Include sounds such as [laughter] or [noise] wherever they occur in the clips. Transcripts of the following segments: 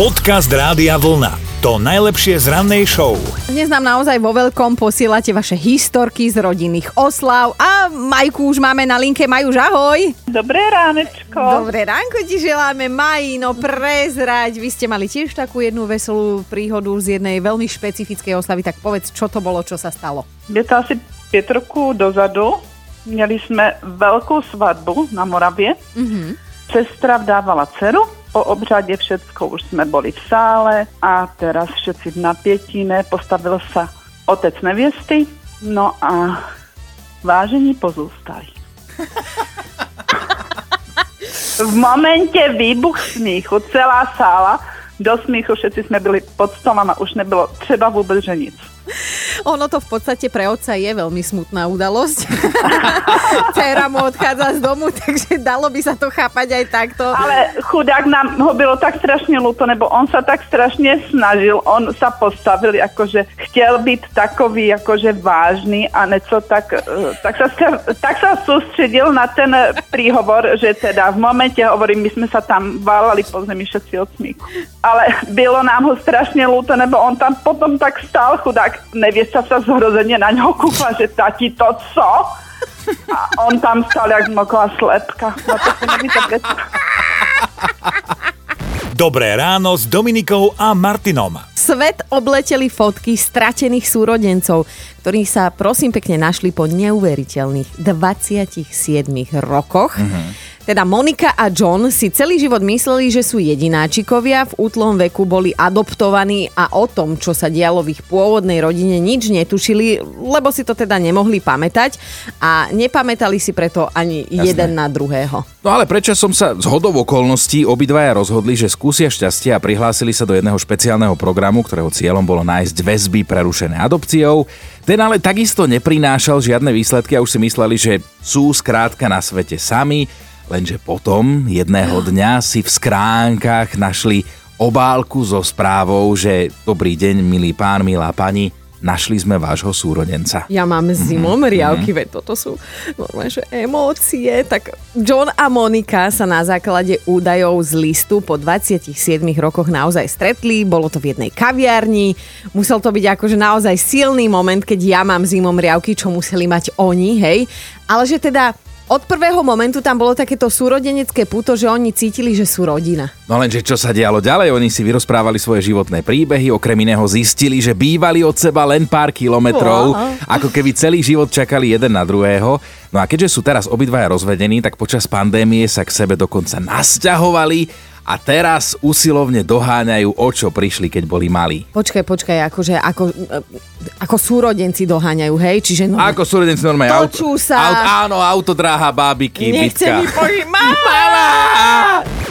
Podcast Rádia Vlna. To najlepšie z rannej show. Dnes nám naozaj vo veľkom posielate vaše historky z rodinných oslav a Majku už máme na linke. Majuš, ahoj. Dobré ránečko. Dobré ránko ti želáme, Maji, no prezrať. Vy ste mali tiež takú jednu veselú príhodu z jednej veľmi špecifickej oslavy, tak povedz, čo to bolo, čo sa stalo. Je to asi 5 rokov dozadu. Mieli sme veľkú svadbu na Moravie. Mhm. Sestra vdávala dceru. Po obřade všetko už sme boli v sále a teraz všetci v napietíme. Postavil sa otec neviesty. No a vážení pozústali. [laughs] v momente výbuch smíchu, celá sála, do smíchu všetci sme byli pod stolom a už nebylo třeba vôbec že nic. Ono to v podstate pre otca je veľmi smutná udalosť. [laughs] Cera mu odchádza z domu, takže dalo by sa to chápať aj takto. Ale chudák nám ho bylo tak strašne ľúto, lebo on sa tak strašne snažil, on sa postavil, akože chtěl byť takový, akože vážny a něco tak, eh, tak sa, tak sa sústredil na ten príhovor, že teda v momente, hovorím, my sme sa tam válali po zemi všetci od smíku. Ale bylo nám ho strašne ľúto, lebo on tam potom tak stál chudák, neviesta sa zhrozenie na ňo kúkla, že tati to co? A on tam stal jak moklá slepka. No to si nevíte. Dobré ráno s Dominikou a Martinom. Svet obleteli fotky stratených súrodencov, ktorí sa prosím pekne našli po neuveriteľných 27 rokoch. Teda Monika a John si celý život mysleli, že sú jedináčikovia, v útlom veku boli adoptovaní a o tom, čo sa dialo v ich pôvodnej rodine, nič netušili, lebo si to teda nemohli pamätať a nepamätali si preto ani Jasne. jeden na druhého. No ale prečo som sa z hodov okolností obidvaja rozhodli, že skúsia šťastie a prihlásili sa do jedného špeciálneho programu, ktorého cieľom bolo nájsť väzby prerušené adopciou. Ten ale takisto neprinášal žiadne výsledky a už si mysleli, že sú skrátka na svete sami, lenže potom jedného [gasps] dňa si v skránkach našli obálku so správou, že dobrý deň, milý pán, milá pani, našli sme vášho súrodenca. Ja mám zimom mm-hmm. riavky, veď toto sú normálne, že emócie. Tak John a Monika sa na základe údajov z listu po 27 rokoch naozaj stretli. Bolo to v jednej kaviarni. Musel to byť akože naozaj silný moment, keď ja mám zimom riavky, čo museli mať oni, hej. Ale že teda od prvého momentu tam bolo takéto súrodenecké puto, že oni cítili, že sú rodina. No lenže čo sa dialo ďalej? Oni si vyrozprávali svoje životné príbehy, okrem iného zistili, že bývali od seba len pár kilometrov, Wow. ako keby celý život čakali jeden na druhého. No a keďže sú teraz obidvaja rozvedení, tak počas pandémie sa k sebe dokonca nasťahovali a teraz usilovne doháňajú, o čo prišli, keď boli malí. Počkaj, počkaj, akože ako, ako súrodenci doháňajú, hej? Čiže no, Ako súrodenci normálne auto, Točú sa. Aut, áno, autodráha, bábiky, nechce bitka. mi. Mama!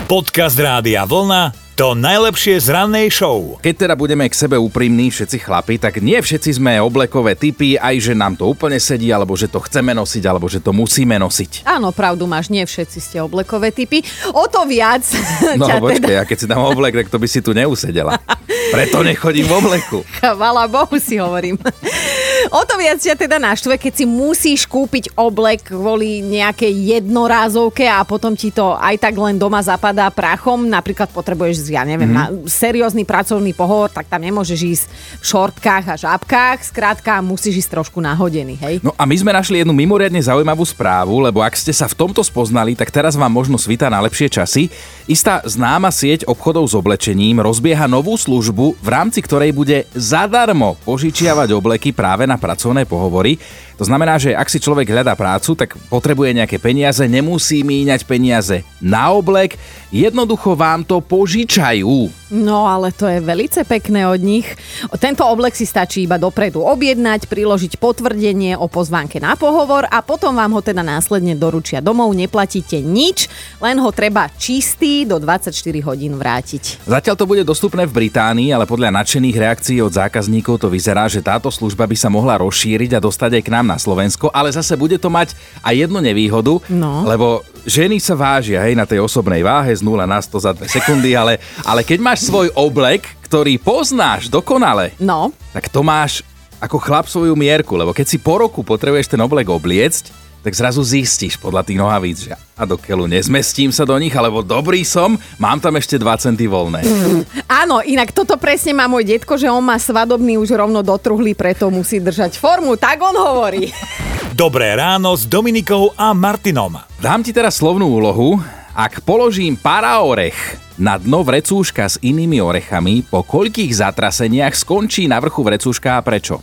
Podcast Rádia Vlna. To najlepšie z rannej show. Keď teda budeme k sebe úprimní, všetci chlapi, tak nie všetci sme oblekové typy, aj že nám to úplne sedí, alebo že to chceme nosiť, alebo že to musíme nosiť. Áno, pravdu máš, nie všetci ste oblekové typy. O to viac [laughs] No ťa počkej, teda, ja keď si dám oblek, tak to by si tu neusedela. Preto nechodím v obleku. [laughs] chvala Bohu si hovorím. O to viac ťa teda naštve, keď si musíš kúpiť oblek kvôli nejakej jednorázovke a potom ti to aj tak len doma zapadá prachom. Napríklad potrebuješ, ja neviem, Mhm. mm-hmm. na seriózny pracovný pohovor, tak tam nemôžeš ísť v šortkách a žabkách. Skrátka, musíš ísť trošku nahodený, hej? No a my sme našli jednu mimoriadne zaujímavú správu, lebo ak ste sa v tomto spoznali, tak teraz vám možno svita na lepšie časy. Istá známa sieť obchodov s oblečením rozbieha novú službu, v rámci ktorej bude zadarmo požičiavať obleky práve na pracovné pohovory. To znamená, že ak si človek hľadá prácu, tak potrebuje nejaké peniaze, nemusí míňať peniaze na oblek, jednoducho vám to požičajú. No ale to je velice pekné od nich. Tento oblek si stačí iba dopredu objednať, priložiť potvrdenie o pozvánke na pohovor a potom vám ho teda následne doručia domov. Neplatíte nič, len ho treba čistý do 24 hodín vrátiť. Zatiaľ to bude dostupné v Británii, ale podľa nadšených reakcií od zákazníkov to vyzerá, že táto služba by sa mohla rozšíriť a dostať aj k nám na Slovensko, ale zase bude to mať aj jednu nevýhodu, No. lebo ženy sa vážia hej, na tej osobnej váhe z 0 na 100 za 2 sekundy, ale, ale keď máš svoj oblek, ktorý poznáš dokonale, No, tak to máš ako chlap svoju mierku, lebo keď si po roku potrebuješ ten oblek obliecť, tak zrazu zistíš podľa tých nohavíc, že a do keľu nezmestím sa do nich, alebo dobrý som, mám tam ešte 2 centy voľné. [laughs] Áno, inak toto presne má môj detko, že on má svadobný už rovno dotruhlý, preto musí držať formu, tak on hovorí. [laughs] Dobré ráno s Dominikou a Martinom. Dám ti teraz slovnú úlohu. Ak položím paraorech na dno vrecúška s inými orechami, po koľkých zatraseniach skončí na vrchu vrecúška a prečo?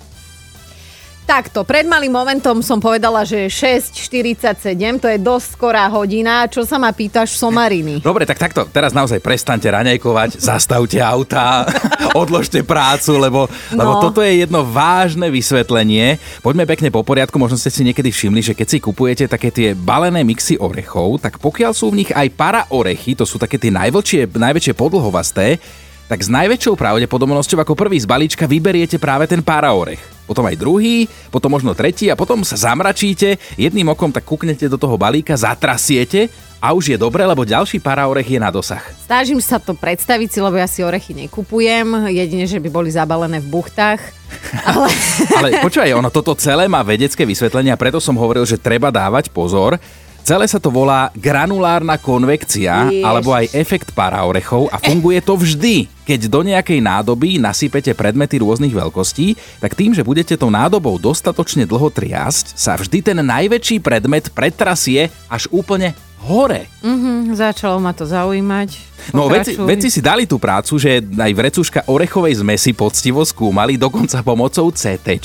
Takto, pred malým momentom som povedala, že je 6.47, to je dosť skorá hodina. Čo sa ma pýtaš, somariny? [laughs] Dobre, tak takto, teraz naozaj prestaňte raňajkovať, zastavte auta, [laughs] odložte prácu, lebo, no. lebo toto je jedno vážne vysvetlenie. Poďme pekne po poriadku, možno ste si niekedy všimli, že keď si kupujete také tie balené mixy orechov, tak pokiaľ sú v nich aj para orechy, to sú také tie najväčšie, najväčšie podlhovasté, tak s najväčšou pravdepodobnosťou ako prvý z balíčka vyberiete práve ten paraorech. Potom aj druhý, potom možno tretí a potom sa zamračíte, jedným okom tak kúknete do toho balíka, zatrasiete a už je dobre, lebo ďalší paraorech je na dosah. Snažím sa to predstaviť si, lebo ja si orechy nekupujem, jedine, že by boli zabalené v buchtách. [laughs] Ale... Ale počúvaj, ono toto celé má vedecké vysvetlenie a preto som hovoril, že treba dávať pozor, Celé sa to volá granulárna konvekcia Jež. alebo aj efekt paraorechov a funguje to vždy. Keď do nejakej nádoby nasypete predmety rôznych veľkostí, tak tým, že budete tou nádobou dostatočne dlho triasť, sa vždy ten najväčší predmet pretrasie až úplne hore. Mm-hmm, začalo ma to zaujímať. No veci, veci si dali tú prácu, že aj vrecúška orechovej zmesi poctivo skúmali, dokonca pomocou CT.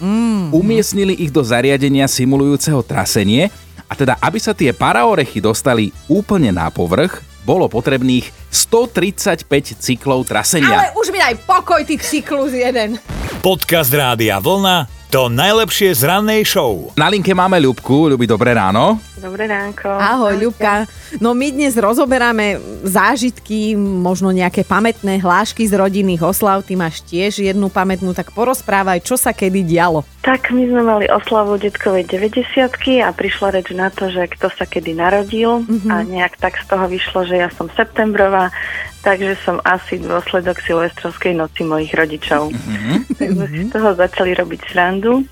Mm. Umiestnili ich do zariadenia simulujúceho trasenie a teda, aby sa tie paraorechy dostali úplne na povrch, bolo potrebných 135 cyklov trasenia. Ale už mi daj pokoj, ty cyklus jeden. Podcast Rádia Vlna to najlepšie z rannej show. Na linke máme Ľubku. Ľubi, dobré ráno. Dobré ránko. Ahoj, Ľubka. No my dnes rozoberáme zážitky, možno nejaké pamätné hlášky z rodinných oslav. Ty máš tiež jednu pamätnú, tak porozprávaj, čo sa kedy dialo. Tak my sme mali oslavu detkovej 90 a prišla reč na to, že kto sa kedy narodil mm-hmm. a nejak tak z toho vyšlo, že ja som septembrová, takže som asi dôsledok silvestrovskej noci mojich rodičov. Mm-hmm. Tak sme si z toho začali robiť srandu.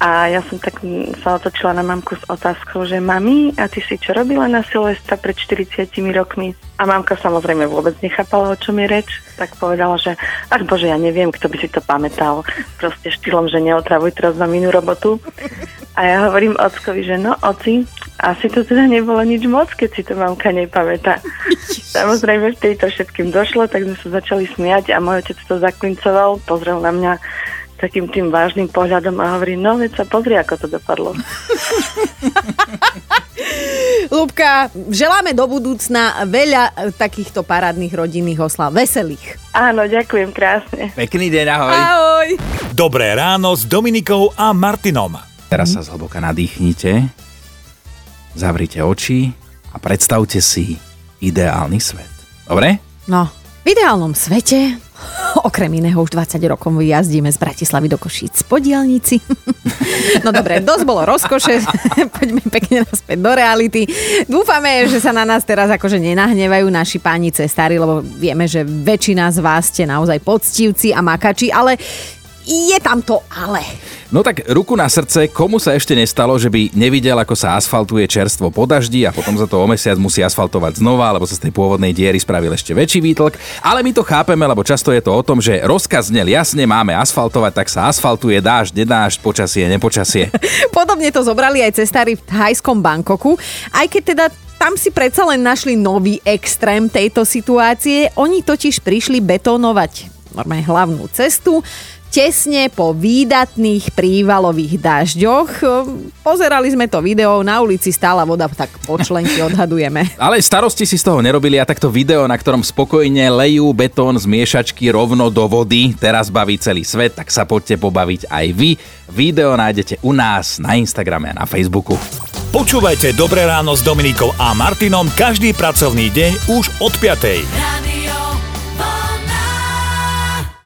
A ja som tak sa otočila na mamku s otázkou, že mami, a ty si čo robila na Silvestra pred 40 rokmi? A mamka samozrejme vôbec nechápala, o čom je reč. Tak povedala, že ach bože, ja neviem, kto by si to pamätal. Proste štýlom, že neotravuj teraz na minú robotu. A ja hovorím ockovi, že no oci, asi to teda nebolo nič moc, keď si to mamka nepamätá. [laughs] Samozrejme, v tejto všetkým došlo, tak sme sa začali smiať a môj otec to zaklincoval, pozrel na mňa takým tým vážnym pohľadom a hovorí, no veď sa pozri, ako to dopadlo. [laughs] Lubka, želáme do budúcna veľa takýchto parádnych rodinných oslav, veselých. Áno, ďakujem krásne. Pekný deň, ahoj. Ahoj. Dobré ráno s Dominikou a Martinom. Teraz sa zhlboka nadýchnite, zavrite oči a predstavte si ideálny svet. Dobre? No, v ideálnom svete [laughs] Okrem iného už 20 rokov jazdíme z Bratislavy do Košíc po diálnici. [laughs] No dobre, dosť bolo rozkoše, [laughs] poďme pekne naspäť do reality. Dúfame, že sa na nás teraz akože nenahnevajú naši páni cestári, lebo vieme, že väčšina z vás ste naozaj poctivci a makači, ale je tam to ale. No tak ruku na srdce, komu sa ešte nestalo, že by nevidel, ako sa asfaltuje čerstvo po daždi a potom za to o mesiac musí asfaltovať znova, lebo sa z tej pôvodnej diery spravil ešte väčší výtlk. Ale my to chápeme, lebo často je to o tom, že rozkaz znel jasne, máme asfaltovať, tak sa asfaltuje dážď, nedážď, počasie, nepočasie. [laughs] Podobne to zobrali aj cestári v thajskom Bankoku, aj keď teda tam si predsa len našli nový extrém tejto situácie. Oni totiž prišli betónovať normálne hlavnú cestu, tesne po výdatných prívalových dažďoch. Pozerali sme to video, na ulici stála voda, tak počlenky [laughs] odhadujeme. Ale starosti si z toho nerobili a takto video, na ktorom spokojne lejú betón z miešačky rovno do vody, teraz baví celý svet, tak sa poďte pobaviť aj vy. Video nájdete u nás na Instagrame a na Facebooku. Počúvajte Dobré ráno s Dominikou a Martinom každý pracovný deň už od 5.